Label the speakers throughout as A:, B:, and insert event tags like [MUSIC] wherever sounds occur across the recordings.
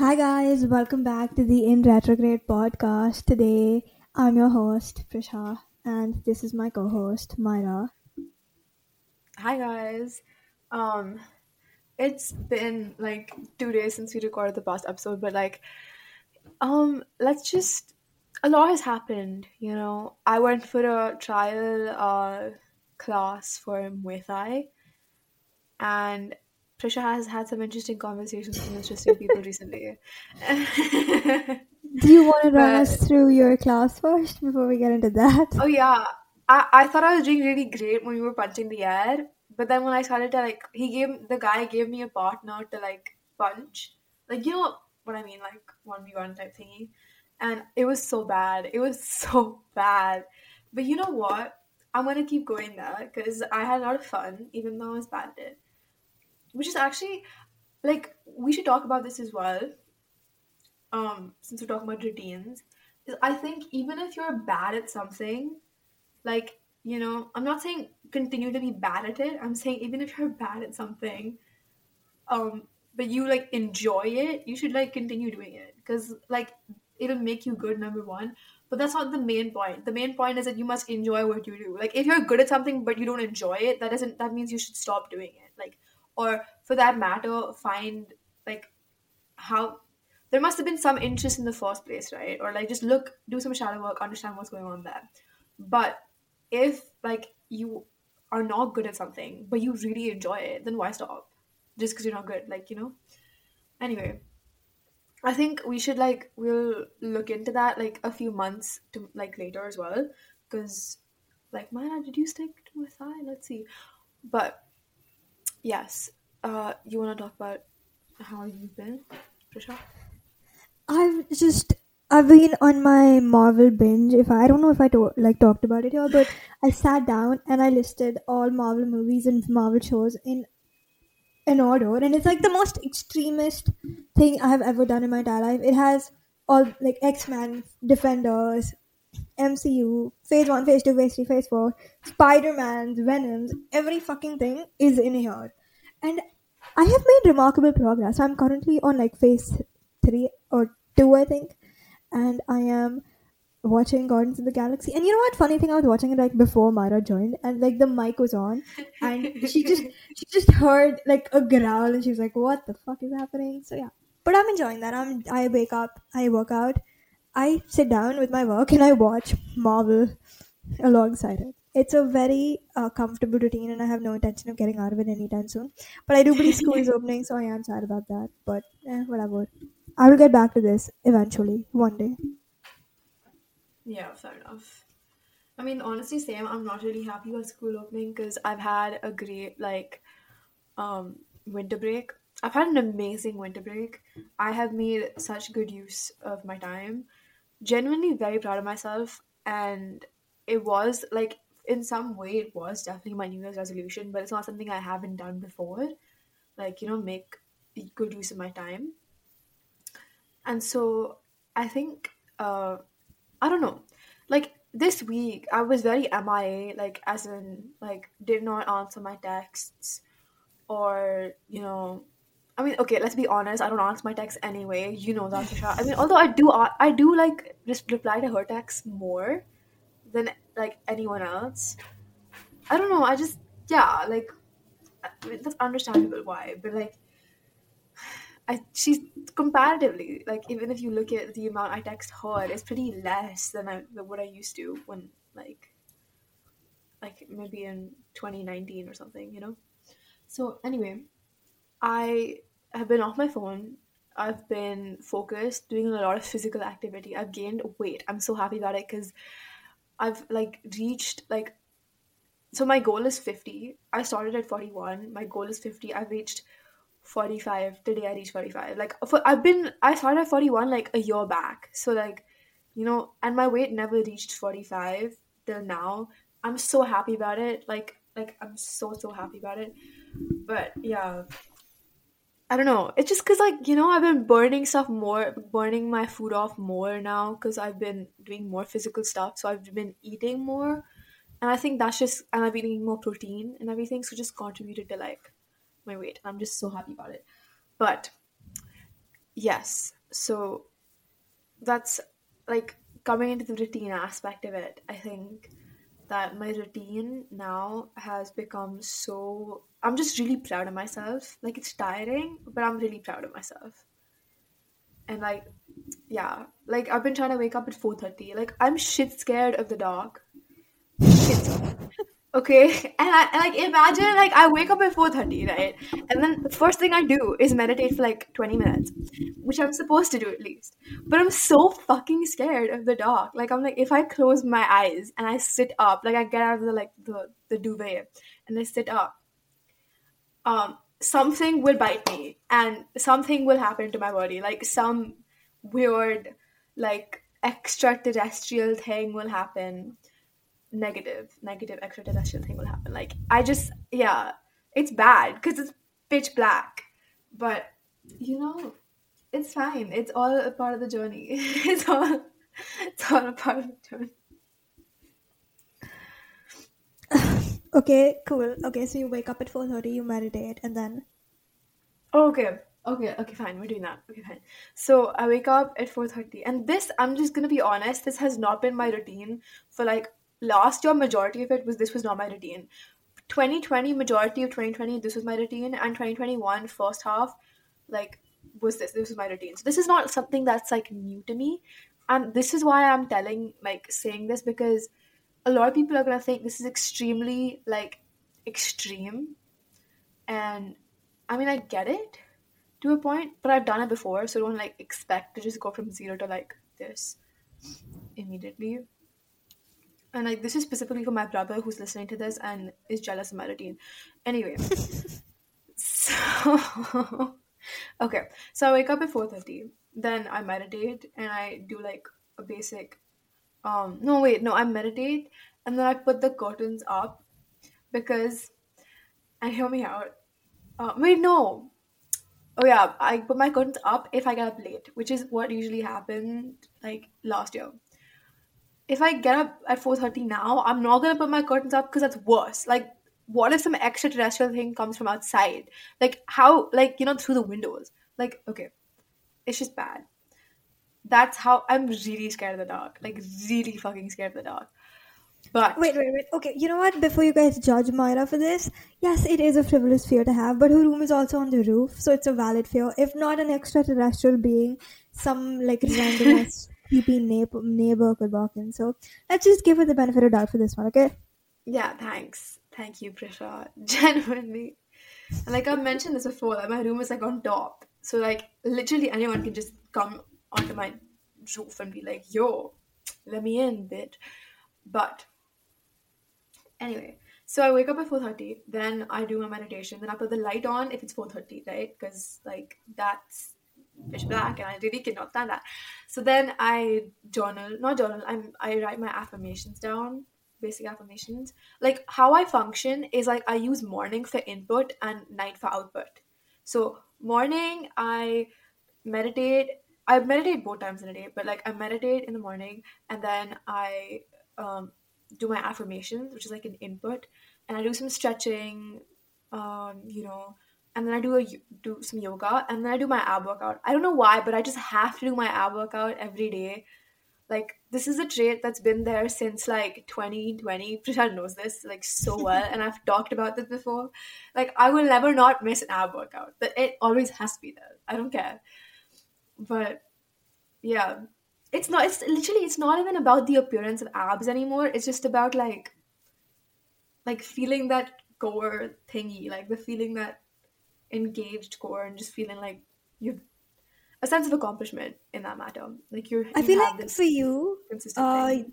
A: Hi guys, welcome back to the In Retrograde podcast. Today I'm your host Prisha and this is my co-host Myra.
B: Hi guys. Um it's been like 2 days since we recorded the past episode, but like um let's just a lot has happened, you know. I went for a trial uh class for Muay Thai and Prisha has had some interesting conversations with some interesting people recently.
A: Do you want to [LAUGHS] run
B: But
A: us through your class first before we get into that?
B: oh yeah, I I thought I was doing really great when we were punching the air, but then when I started to like he gave the guy gave me a partner to like punch. Like you know what I mean, like 1v1 type thingy. And it was so bad. It was [LAUGHS] so bad. But you know what? I'm gonna keep going there because I had a lot of fun, even though I was bad at it. Which is actually like we should talk about this as well. Um, since we're talking about routines, I think even if you're bad at something, like you know, I'm not saying continue to be bad at it. I'm saying even if you're bad at something, um, but you like enjoy it, you should like continue doing it because like it'll make you good. Number one, but that's not the main point. The main point is that you must enjoy what you do. Like if you're good at something but you don't enjoy it, that doesn't that means you should stop doing it. Like or for that matter, find like how there must have been some interest in the first place, right? Or like just look, do some shadow work, understand what's going on there. But if like you are not good at something but you really enjoy it, then why stop? Just because you're not good, like you know. Anyway, I think we should like we'll look into that like a few months to like later as well, because like Myra, did you stick to Muay Thai? Let's see. But yes, uh, you want to talk about how you've been, Prisha?
A: I've just I've been on my Marvel binge. If I, I don't know if I to, like talked about it here, but I sat down and I listed all Marvel movies and Marvel shows in an order, and it's like the most extremist thing I have ever done in my entire life. It has all like X Men, Defenders, MCU, Phase One, Phase Two, Phase Three, Phase Four, Spider Man's, Venom's, every fucking thing is in here, and I have made remarkable progress. I'm currently on like Phase Three or Two, I think, and I am watching Guardians of the Galaxy. And you know what? Funny thing, I was watching it like before Myra joined, and like the mic was on, and she just [LAUGHS] she just heard like a growl, and she was like, "What the fuck is happening?" So yeah, but I'm enjoying that. I'm I wake up, I work out, I sit down with my work, and I watch Marvel alongside it. It's a very uh, comfortable routine, and I have no intention of getting out of it anytime soon. But I do believe school is [LAUGHS] opening, so I am sad about that. But eh, whatever. I will get back to this eventually, one day.
B: Yeah, fair enough. I mean, honestly, same. I'm not really happy with school opening because I've had a great like um winter break. I've had an amazing winter break. I have made such good use of my time. Genuinely very proud of myself and it was like in some way it was definitely my New Year's resolution, but it's not something I haven't done before. Like, you know, make good use of my time. And so I think uh I don't know. Like this week, I was very MIA, like as in like did not answer my texts or you know. I mean, okay, let's be honest. I don't answer my texts anyway. You know that, Prisha. I mean, although I do, I do like just reply to her texts more than like anyone else. I don't know. I just yeah, like I mean, that's understandable why, but like I she's comparatively like even if you look at the amount I text her, it's pretty less than I than what I used to when like like maybe in 2019 or something, you know. So anyway, I have been off my phone. I've been focused, doing a lot of physical activity. I've gained weight. I'm so happy about it because I've like reached like so my goal is 50. I started at 41. My goal is 50. I've reached 45 today i reached 45 like for i've been i started at 41 like a year back so like you know and my weight never reached 45 till now i'm so happy about it like like i'm so so happy about it but yeah i don't know it's just because like you know i've been burning stuff more burning my food off more now because i've been doing more physical stuff so i've been eating more and i think that's just and i've been eating more protein and everything so just contributed to like my weight. I'm just so happy about it. But yes. So that's like coming into the routine aspect of it. I think that my routine now has become so. I'm just really proud of myself. Like it's tiring, but I'm really proud of myself. And like, yeah, like I've been trying to wake up at 4:30. Like I'm shit scared of the dark. Shit. [LAUGHS] Okay, and I and, like imagine like I wake up at four thirty, right? And then the first thing I do is meditate for like twenty minutes, which I'm supposed to do at least. But I'm so fucking scared of the dark. Like I'm like if I close my eyes and I sit up, like I get out of the like the the duvet and I sit up, um, something will bite me and something will happen to my body. Like some weird, like extraterrestrial thing will happen. Negative negative extraterrestrial thing will happen. Like i just yeah it's bad because it's pitch black. But you know it's fine. It's all a part of the journey. [LAUGHS] It's all it's all a part of the journey
A: Okay, cool. Okay, so you wake up at 4:30, you meditate, and then?
B: Oh, okay. Okay okay fine. We're doing that. Okay fine. So i wake up at 4.30 and this i'm just gonna be honest this has not been my routine for like last year majority of it was this was not my routine. 2020 majority of 2020 this was my routine and 2021 first half like was this this was my routine. So this is not something that's like new to me and this is why i'm telling like saying this because a lot of people are gonna think this is extremely like extreme and i mean i get it to a point but i've done it before so don't like expect to just go from zero to like this immediately and like this is specifically for my brother who's listening to this and is jealous of my routine. Anyway, [LAUGHS] so [LAUGHS] okay, so I wake up at four thirty. Then I meditate and I do like a basic. Um, no wait, no, I meditate and then I put the curtains up because, and hear me out. Uh, wait, no. Oh yeah, I put my curtains up if I get up late, which is what usually happened like last year if I get up at 4:30 now, I'm not gonna put my curtains up because that's worse. Like, what if some extraterrestrial thing comes from outside? Like, how? Like, you know, through the windows. Like, okay, it's just bad. That's how I'm really scared of the dark. Like, really fucking scared of the dark. But
A: wait, wait, wait. Okay, you know what? Before you guys judge Myra for this, yes, it is a frivolous fear to have, but her room is also on the roof, so it's a valid fear. If not an extraterrestrial being, some like random [LAUGHS] creepy neighbor, neighbor could walk in. So let's just give her the benefit of doubt for this one, okay?
B: Yeah, thanks. Thank you, Prisha. [LAUGHS] Genuinely. And like I've mentioned this before, like my room is like on top. So like literally anyone can just come onto my roof and be like, yo, let me in, bitch. But anyway, so I wake up at 4.30, then I do my meditation, then I put the light on if it's 4.30, right? Because like that's pitch black and I really cannot stand that. So then I journal, not journal, I'm I write my affirmations down, basic affirmations. Like how I function is like I use morning for input and night for output. So morning I meditate I meditate both times in a day, but like I meditate in the morning and then I um, do my affirmations, which is like an input, and I do some stretching, um, you know, and then I do a do some yoga, and then I do my ab workout. I don't know why, but I just have to do my ab workout every day. Like this is a trait that's been there since like 2020. Prashant knows this like so [LAUGHS] well, and I've talked about this before. Like I will never not miss an ab workout. But it always has to be there. I don't care. But yeah, it's not. It's literally. It's not even about the appearance of abs anymore. It's just about like, like feeling that core thingy, like the feeling that engaged core and just feeling like you've a sense of accomplishment in that matter. Like you're.
A: I
B: you
A: feel like for you, uh,
B: thing.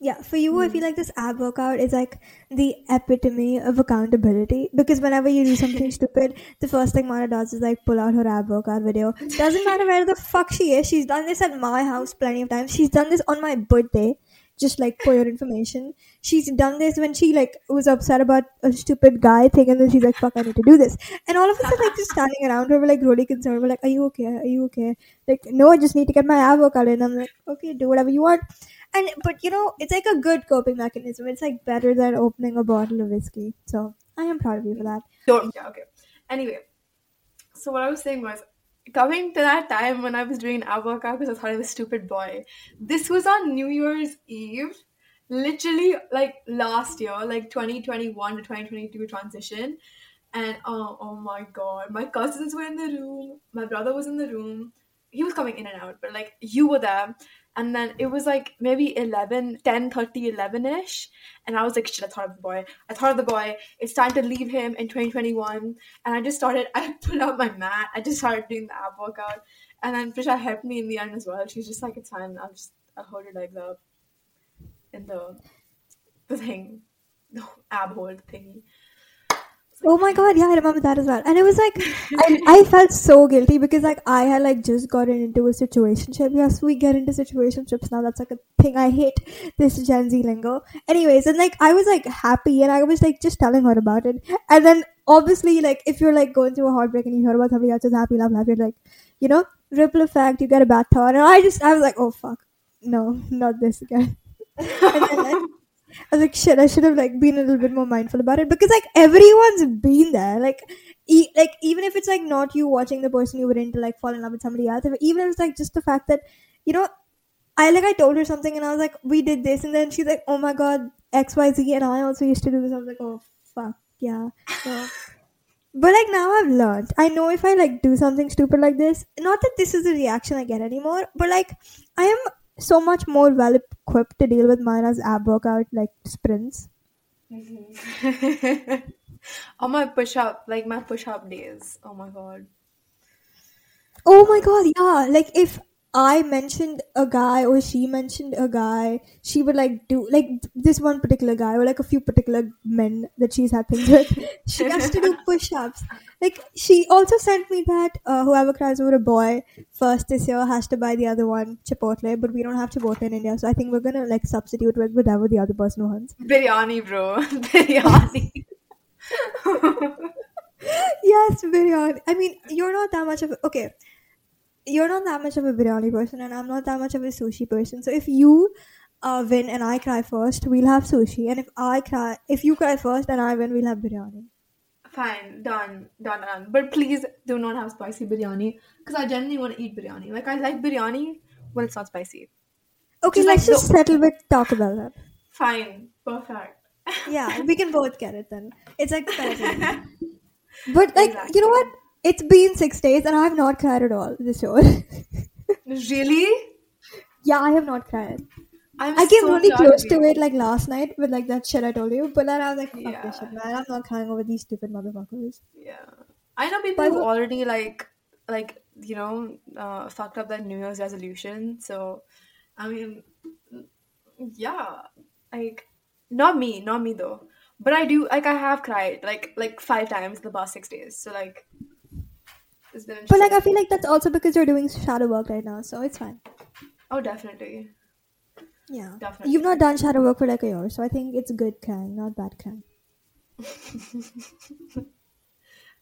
A: Yeah, for you, I feel hmm. like this ab workout is like the epitome of accountability because whenever you do something [LAUGHS] stupid, the first thing Myra does is like pull out her ab workout video. Doesn't matter where the fuck she is. She's done this at my house plenty of times. She's done this on my birthday. Just like for your information, she's done this when she like was upset about a stupid guy thing, and then she's like, "Fuck, I need to do this." And all of us are like just standing around her, we're like really concerned. We're like, "Are you okay? Are you okay?" Like, no, I just need to get my workout in. I'm like, "Okay, do whatever you want." And but you know, it's like a good coping mechanism. It's like better than opening a bottle of whiskey. So I am proud of you for that.
B: Don't. Yeah. Okay. Anyway, so what I was saying was, coming to that time when I was doing ab workout because I thought I was a stupid boy. This was on New Year's Eve, literally like last year, like 2021 to 2022 transition. And oh, oh my god, my cousins were in the room, my brother was in the room. He was coming in and out, but like you were there. And then it was like maybe 11, 10, 30, 11 ish. And I was like, shit, I thought of the boy. I thought of the boy. It's time to leave him in 2021. And I just started, [LAUGHS] I pulled out my mat. I just started doing the ab workout. And then Prisha helped me in the end as well. She's just like, it's fine. I'll just, I'll hold your legs up in the, the thing, the ab hold thingy.
A: Oh my god, yeah, I remember that as well. And it was like I, [LAUGHS] I felt so guilty because like I had like just gotten into a situationship. Yes, we get into situationships now. That's like a thing. I hate this Gen Z lingo. Anyways, and like I was like happy and I was like just telling her about it. And then obviously like if you're like going through a heartbreak and you hear about somebody else's happy love life, you're like, you know, ripple effect, you get a bad thought. And I just I was like, oh fuck. No, not this again. [LAUGHS] and then, like, I was like, shit, I should have like been a little bit more mindful about it because like everyone's been there. Like, e- like even if it's like not you watching the person you were into like fall in love with somebody else, even if it's like just the fact that you know, I like I told her something and I was like, we did this, and then she's like, oh my god, X Y Z, and I also used to do this. I was like, oh fuck, yeah. So, [LAUGHS] but like now I've learned. I know if I like do something stupid like this, not that this is the reaction I get anymore, but like I am so much more well equipped to deal with Myra's ab workout like sprints. Mm-hmm. [LAUGHS]
B: On my push up, like my push up days. Oh my god.
A: Oh my god, yeah. Like if I mentioned a guy or she mentioned a guy, she would like do like this one particular guy or like a few particular men that she's had things with. [LAUGHS] she has to do [LAUGHS] push ups. Like she also sent me that uh, whoever cries over a boy first this year has to buy the other one Chipotle, but we don't have Chipotle in India, so I think we're gonna like substitute with whatever the other person wants.
B: Biryani, bro. [LAUGHS] Biryani.
A: yes, biryani. I mean, you're not that much of a, okay you're not that much of a biryani person and I'm not that much of a sushi person. So if you uh, win and I cry first, we'll have sushi. And if I cry, if you cry first and I win, we'll have biryani.
B: Fine, done, done, done. But please do not have spicy biryani because I genuinely want to eat biryani. Like I like biryani when it's not spicy.
A: Okay,
B: Just
A: let's
B: like
A: just
B: the-
A: settle with talk about that.
B: Fine, perfect.
A: Yeah, we can both get it then. It's like. [LAUGHS] But like,
B: Exactly.
A: you know what? It's been six days and I have not cried at all this show. [LAUGHS]
B: Really?
A: yeah, I have not cried.
B: I'm
A: I came
B: so
A: really close to it like last night with like that shit I told you, but then I was like, fuck
B: Yeah.
A: this shit, man. I'm not crying over these stupid motherfuckers.
B: Yeah, I know people who already like like you know uh, fucked up their New Year's resolution. So, I mean, yeah, like not me, not me though. But I do like I have cried like like five times in the past six days. So like, it's been
A: But like, I feel like that's also because you're doing shadow work right now, so it's fine.
B: oh, definitely,
A: Yeah.
B: definitely.
A: You've not done shadow work for like a year, so I think it's good crying, not bad crying. [LAUGHS]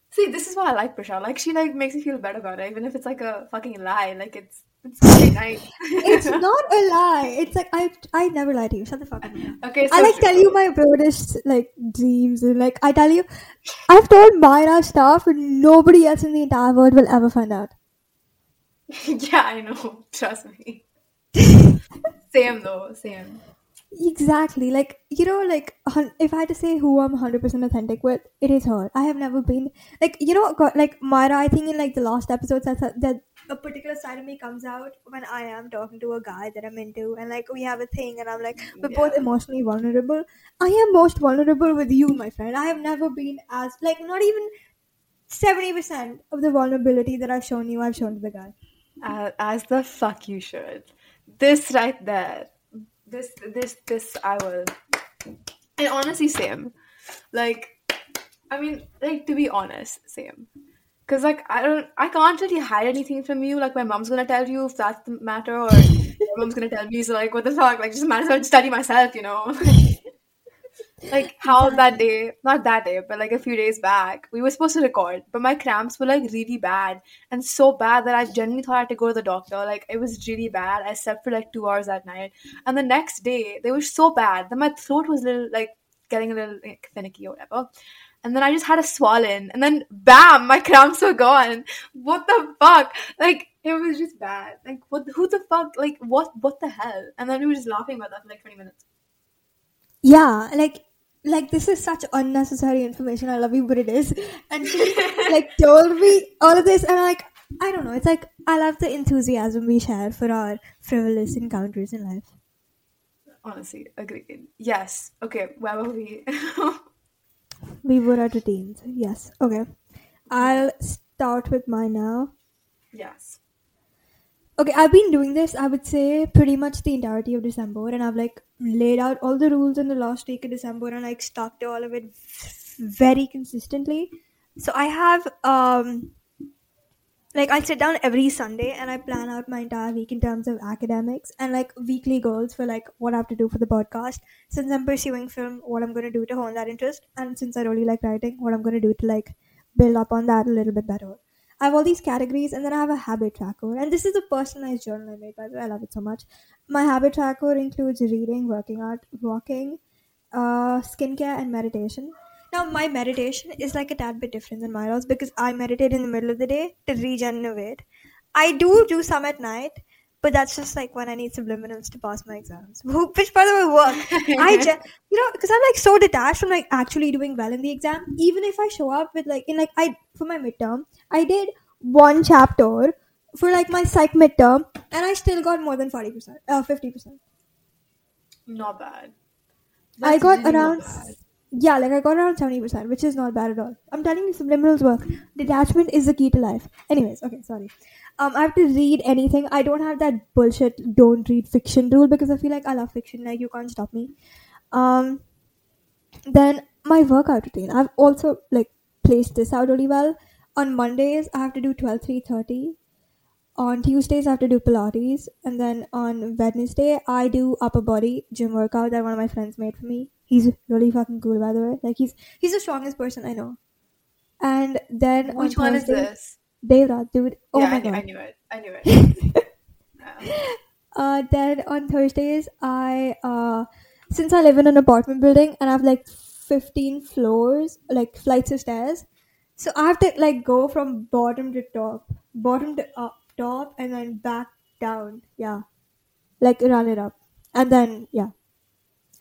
B: See, this is why I like Prisha. Like she like makes me feel better about it, even if it's like a fucking lie. Like it's it's.
A: It's [LAUGHS] not a lie. It's like I I never lie to you. Shut the fuck up.
B: okay.
A: I like
B: true.
A: tell you my weirdest like dreams and like I tell you, I've told Myra stuff and nobody else in the entire world will ever find out. [LAUGHS]
B: yeah, I know. Trust me. [LAUGHS] same though. Same.
A: Exactly. Like, you know, like, if I had to say who I'm 100% authentic with, it is her. I have never been, like, you know, like, Myra, I think in, like, the last episodes, that, that a particular side of me comes out when I am talking to a guy that I'm into, and, like, we have a thing, and I'm like, we're both emotionally vulnerable. I am most vulnerable with you, my friend. I have never been as, like, not even 70% of the vulnerability that I've shown you, I've shown to the guy.
B: Uh, as the fuck you should. This right there. This this this I will. And honestly, same. Like, I mean, like to be honest, same. Cause like I don't, I can't really hide anything from you. Like my mom's gonna tell you if that's the matter, or [LAUGHS] your mom's gonna tell me. So like, what the fuck? Like, just might as well study myself, you know. [LAUGHS] like how that day, not that day, but like a few days back, we were supposed to record, but my cramps were like really bad and so bad that I genuinely thought I had to go to the doctor. Like it was really bad. I slept for like two hours that night, and the next day they were so bad that my throat was little like getting a little like, finicky or whatever. And then I just had a swollen, and then bam, my cramps were gone. What the fuck? Like it was just bad. Like what? Who the fuck? Like what? What the hell? And then we were just laughing about that for like twenty minutes.
A: Yeah, like like this is such unnecessary information. I love you, but it is. And she [LAUGHS] like told me all of this, and I'm like, I don't know. It's like I love the enthusiasm we share for our frivolous encounters in life.
B: Honestly, agreed. Yes. Okay, where were we? [LAUGHS]
A: We were at a teens. Yes. Okay. I'll start with mine now.
B: yes.
A: Okay, I've been doing this, I would say, pretty much the entirety of December, and I've like laid out all the rules in the last week of December and like stuck to all of it very consistently. So I have um like I sit down every Sunday and I plan out my entire week in terms of academics and like weekly goals for like what I have to do for the podcast. Since I'm pursuing film, what I'm gonna do to hone that interest, and since I really like writing, what I'm gonna do to like build up on that a little bit better. I have all these categories and then I have a habit tracker. And this is a personalized journal I made, by the way. I love it so much. My habit tracker includes reading, working out, walking, uh, skincare, and meditation. Now, my meditation is like a tad bit different than Myra's because I meditate in the middle of the day to regenerate. I do do some at night, but that's just like when I need subliminals to pass my exams, [LAUGHS] which by the way work. [LAUGHS] I just, you know, because I'm like so detached from like actually doing well in the exam. Even if I show up with like in like I for my midterm, I did one chapter for like my psych midterm, and I still got more than forty percent, uh, fifty percent.
B: Not bad.
A: I got
B: really
A: around
B: bad.
A: Yeah, like I got around seventy percent, which is not bad at all. I'm telling you, subliminals work. Detachment is the key to life. Anyways, okay, sorry. Um, I have to read anything. I don't have that bullshit don't read fiction rule because I feel like I love fiction. Like you can't stop me. Um, then my workout routine. I've also like placed this out really well. On Mondays, I have to do twelve three thirty. On Tuesdays, I have to do Pilates, and then on Wednesday, I do upper body gym workout that one of my friends made for me. He's really fucking cool, by the way. Like he's he's the strongest person I know. And then
B: Which
A: on
B: one is this?
A: Devrat, dude. Oh
B: yeah,
A: my
B: I knew,
A: god.
B: I knew it. I knew it. [LAUGHS] Yeah.
A: Uh, then on Thursdays, I uh, since I live in an apartment building and I have like fifteen floors, like flights of stairs, so I have to like go from bottom to top, bottom to up, top, and then back down. Yeah, like run it up, and then yeah,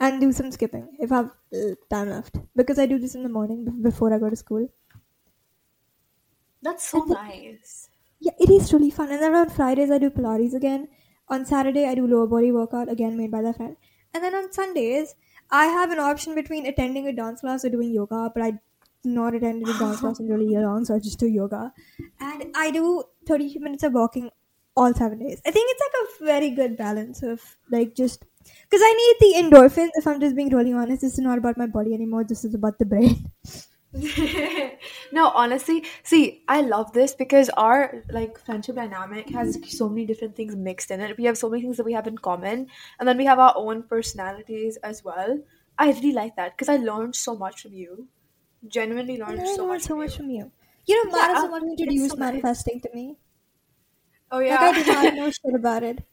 A: and do some skipping if I have uh, time left because I do this in the morning before I go to school.
B: That's so
A: then-
B: nice.
A: Yeah, it is really fun. And then on Fridays, I do Pilates again. On Saturday, I do lower body workout again made by that friend. And then on Sundays, I have an option between attending a dance class or doing yoga, but I do not attend a dance [LAUGHS] class in really long, so I just do yoga. And I do 30 minutes of walking all seven days. I think it's like a very good balance of like just because I need the endorphins. If I'm just being really honest, this is not about my body anymore. This is about the brain. [LAUGHS]
B: no, honestly, see, I love this because our like friendship dynamic has so many different things mixed in it. We have so many things that we have in common, and then we have our own personalities as well. I really like that because I learned so much from you. Genuinely learned so
A: learned
B: much
A: so
B: from
A: much
B: you.
A: from you. You know,
B: Yeah,
A: Myra's the one who introduced
B: so
A: manifesting to me.
B: Oh yeah.
A: Like
B: yeah.
A: I did not [LAUGHS] know shit about it.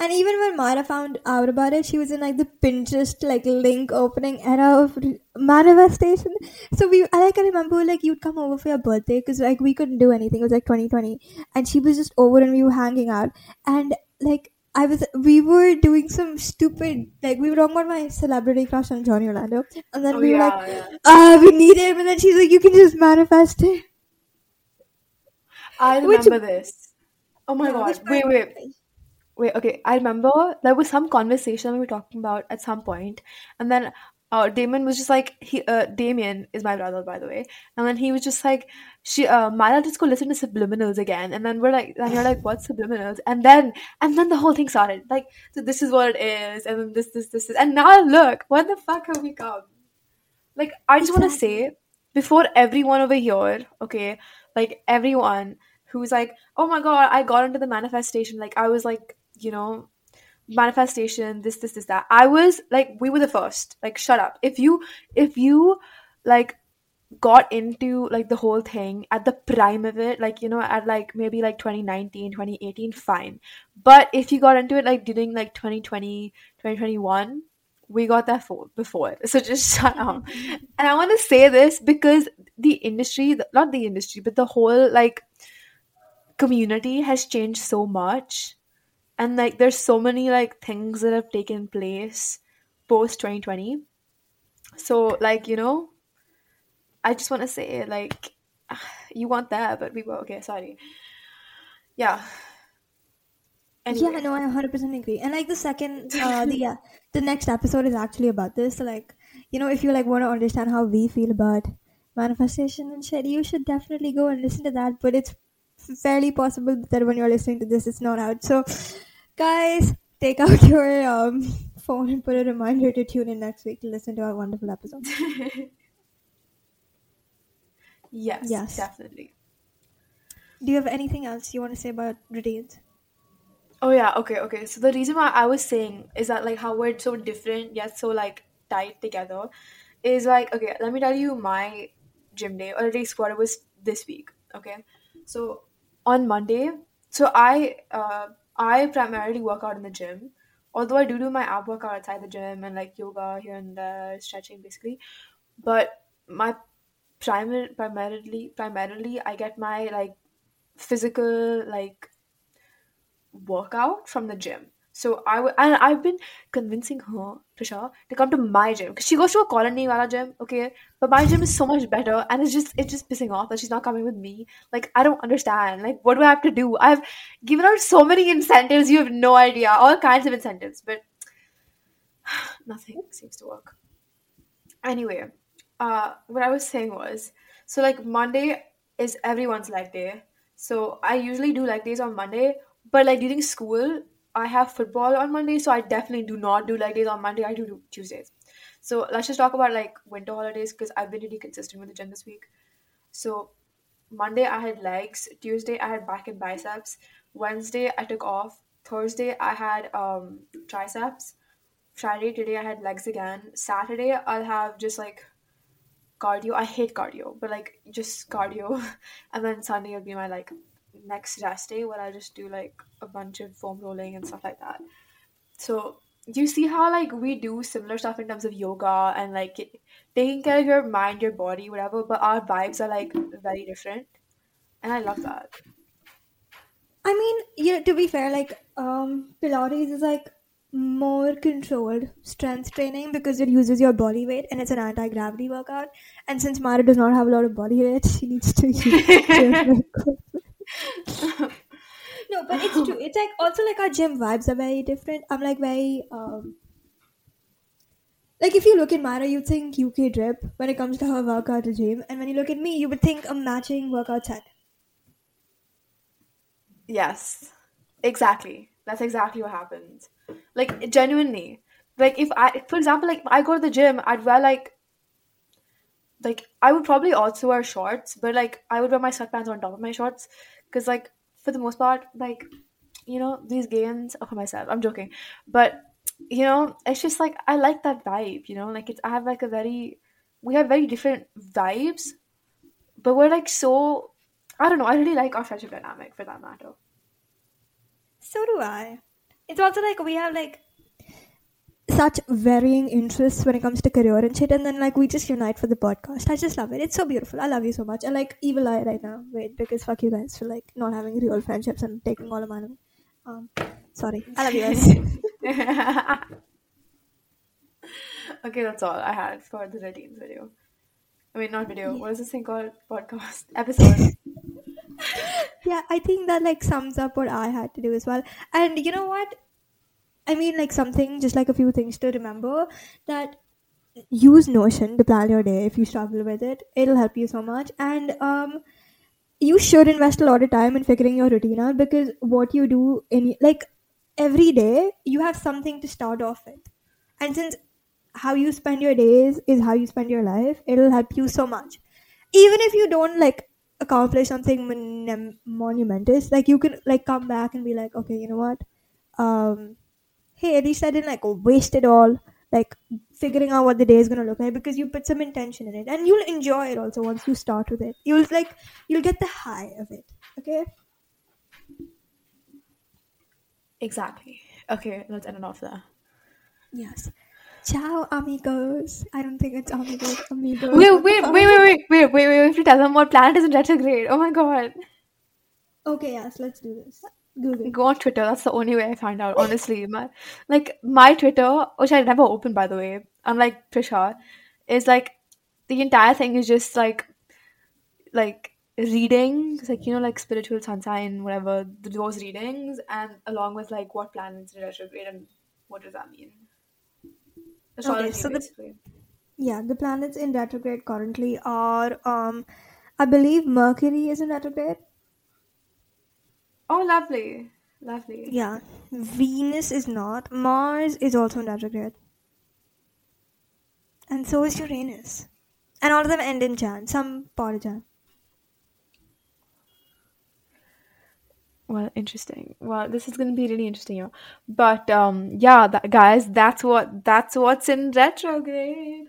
A: And even when Myra found out about it, she was in like the Pinterest like link opening era of manifestation. So we, I like I remember like you'd come over for your birthday because like we couldn't do anything. It was like 2020, and she was just over and we were hanging out. And like I was, we were doing some stupid like we were talking about my celebrity crush on Johnny Orlando, and then
B: oh
A: we were
B: yeah,
A: like,
B: yeah.
A: ah, we need him, and then she's like, you can just manifest him.
B: I [LAUGHS]
A: Which
B: remember this. Oh my
A: yeah,
B: god. Wait, wait. Wait, okay. I remember there was some conversation we were talking about at some point, and then uh, Damon was just like he uh, Damien is my brother by the way, and then he was just like she uh Myra just go listen to subliminals again, and then we're like and you're like what subliminals, and then and then the whole thing started like so this is what it is, and then this this this, this. and now look what the fuck have we come? Like I just want to say before everyone over here, okay, like everyone who's like, oh my god, I got into the manifestation. Like I was like, you know, manifestation, this, this, this, that. I was like, we were the first. Like, shut up. If you, if you, like, got into like the whole thing at the prime of it like you know at like maybe like 2019 2018 fine but if you got into it like during like 2020 2021 we got that for before. [LAUGHS] So just shut up. and I want to say this because the industry, not the industry, but the whole like community has changed so much. And like there's so many like things that have taken place post 2020. So like, you know, I just want to say like [SIGHS] you want that, but we were okay, sorry. Yeah. Anyway.
A: Yeah, no, I 100% agree. And like the second, uh, the yeah, the next episode is actually about this. So like, you know, if you like want to understand how we feel about manifestation and shit, you should definitely go and listen to that. But it's fairly possible that when you're listening to this, it's not out. So, guys, take out [LAUGHS] your um, phone and put a reminder to tune in next week to listen to our wonderful episode. [LAUGHS]
B: yes,
A: Yes.
B: definitely.
A: Do you have anything else you want to say about routines?
B: Oh yeah, okay, okay. So the reason why I was saying is that like how we're so different yet so like tied together is like okay, let me tell you my gym day or at least what it was this week. Okay. So on Monday, so I uh I primarily work out in the gym. Although I do do my ab workout outside the gym and like yoga here and there, stretching basically. But my primary primarily primarily I get my like physical like workout from the gym. So I w- and I've been convincing her, Prisha, to come to my gym because she goes to a colony wala gym, okay. But my gym is so much better, and it's just it's just pissing off that she's not coming with me. Like I don't understand. Like what do I have to do? I've given her so many incentives. You have no idea, all kinds of incentives, but [SIGHS] nothing seems to work. Anyway, uh, what I was saying was, so like Monday is everyone's leg day. So I usually do leg days on Monday, but like during school, I have football on Monday, so I definitely do not do leg days on Monday. I do Tuesdays. So let's just talk about like winter holidays because I've been really consistent with the gym this week. So Monday I had legs, Tuesday I had back and biceps, Wednesday I took off, Thursday I had um triceps, Friday today I had legs again, Saturday I'll have just like cardio. I hate cardio, but like just cardio. [LAUGHS] And then Sunday will be my like next rest day where I just do like a bunch of foam rolling and stuff like that. So do you see how like we do similar stuff in terms of yoga and like taking care of your mind, your body, whatever, but our vibes are like very different. And I love that.
A: I mean, yeah, to be fair, like um, Pilates is like more controlled strength training because it uses your body weight and it's an anti gravity workout. And since Myra does not have a lot of body weight, she needs to use. [LAUGHS] No, but it's true. It's like also like our gym vibes are very different. I'm like very um like if you look at Myra, you think UK drip when it comes to her workout regime, and when you look at me, you would think a matching workout set.
B: Yes, exactly. That's exactly what happens. Like genuinely, like if I, for example, like I go to the gym, I'd wear like, like I would probably also wear shorts, but like I would wear my sweatpants on top of my shorts, because like for the most part, like you know these games oh, are for myself. I'm joking, but you know it's just like I like that vibe. You know, like it's I have like a very, we have very different vibes, but we're like so. I don't know. I really like our friendship dynamic for that matter.
A: So do I. It's also like we have like such varying interests when it comes to career and shit, and then like we just unite for the podcast. I just love it. It's so beautiful. I love you so much. I like evil eye right now. Wait, because fuck you guys for like not having real friendships and taking all of my money. Um, sorry. I love you guys. [LAUGHS]
B: okay, that's all I had for the routines video. I mean, not video. What is this thing called? Podcast [LAUGHS] episode. [LAUGHS]
A: yeah, I think that like sums up what I had to do as well. And you know what? I mean, like something, just like a few things to remember that use Notion to plan your day if you struggle with it. It'll help you so much. And um, you should invest a lot of time in figuring your routine out because what you do in like every day, you have something to start off with. And since how you spend your days is how you spend your life, it'll help you so much. Even if you don't like accomplish something mon- monumentous, like you can like come back and be like, okay, you know what? Um, hey, at least I didn't like waste it all, like figuring out what the day is gonna look like because you put some intention in it, and you'll enjoy it also once you start with it. You'll like you'll get the high of it. Okay.
B: exactly. Okay, let's end it off there.
A: Yes. Ciao, amigos. I don't think it's amigos, amigos.
B: Wait, wait, wait, wait, wait, wait, wait, wait. We have to tell them what planet is in retrograde. Oh my god.
A: Okay, yes, let's do this. Google.
B: Go on Twitter. That's the only way I find out. Honestly, my like my Twitter, which I never opened by the way, unlike Prisha, is like the entire thing is just like like readings, like you know, like spiritual sunshine, whatever the those readings, and along with like what planets in retrograde and what does that mean? Astrology,
A: so the- Yeah, the planets in retrograde currently are, um, I believe Mercury is in retrograde.
B: Oh, lovely, lovely.
A: Yeah, Venus is not. Mars is also in retrograde. And so is Uranus. And all of them end in Jan, some part of Jan.
B: Well, interesting. Well, this is going to be really interesting, you know. But um, yeah, that, guys, that's what that's what's in retrograde.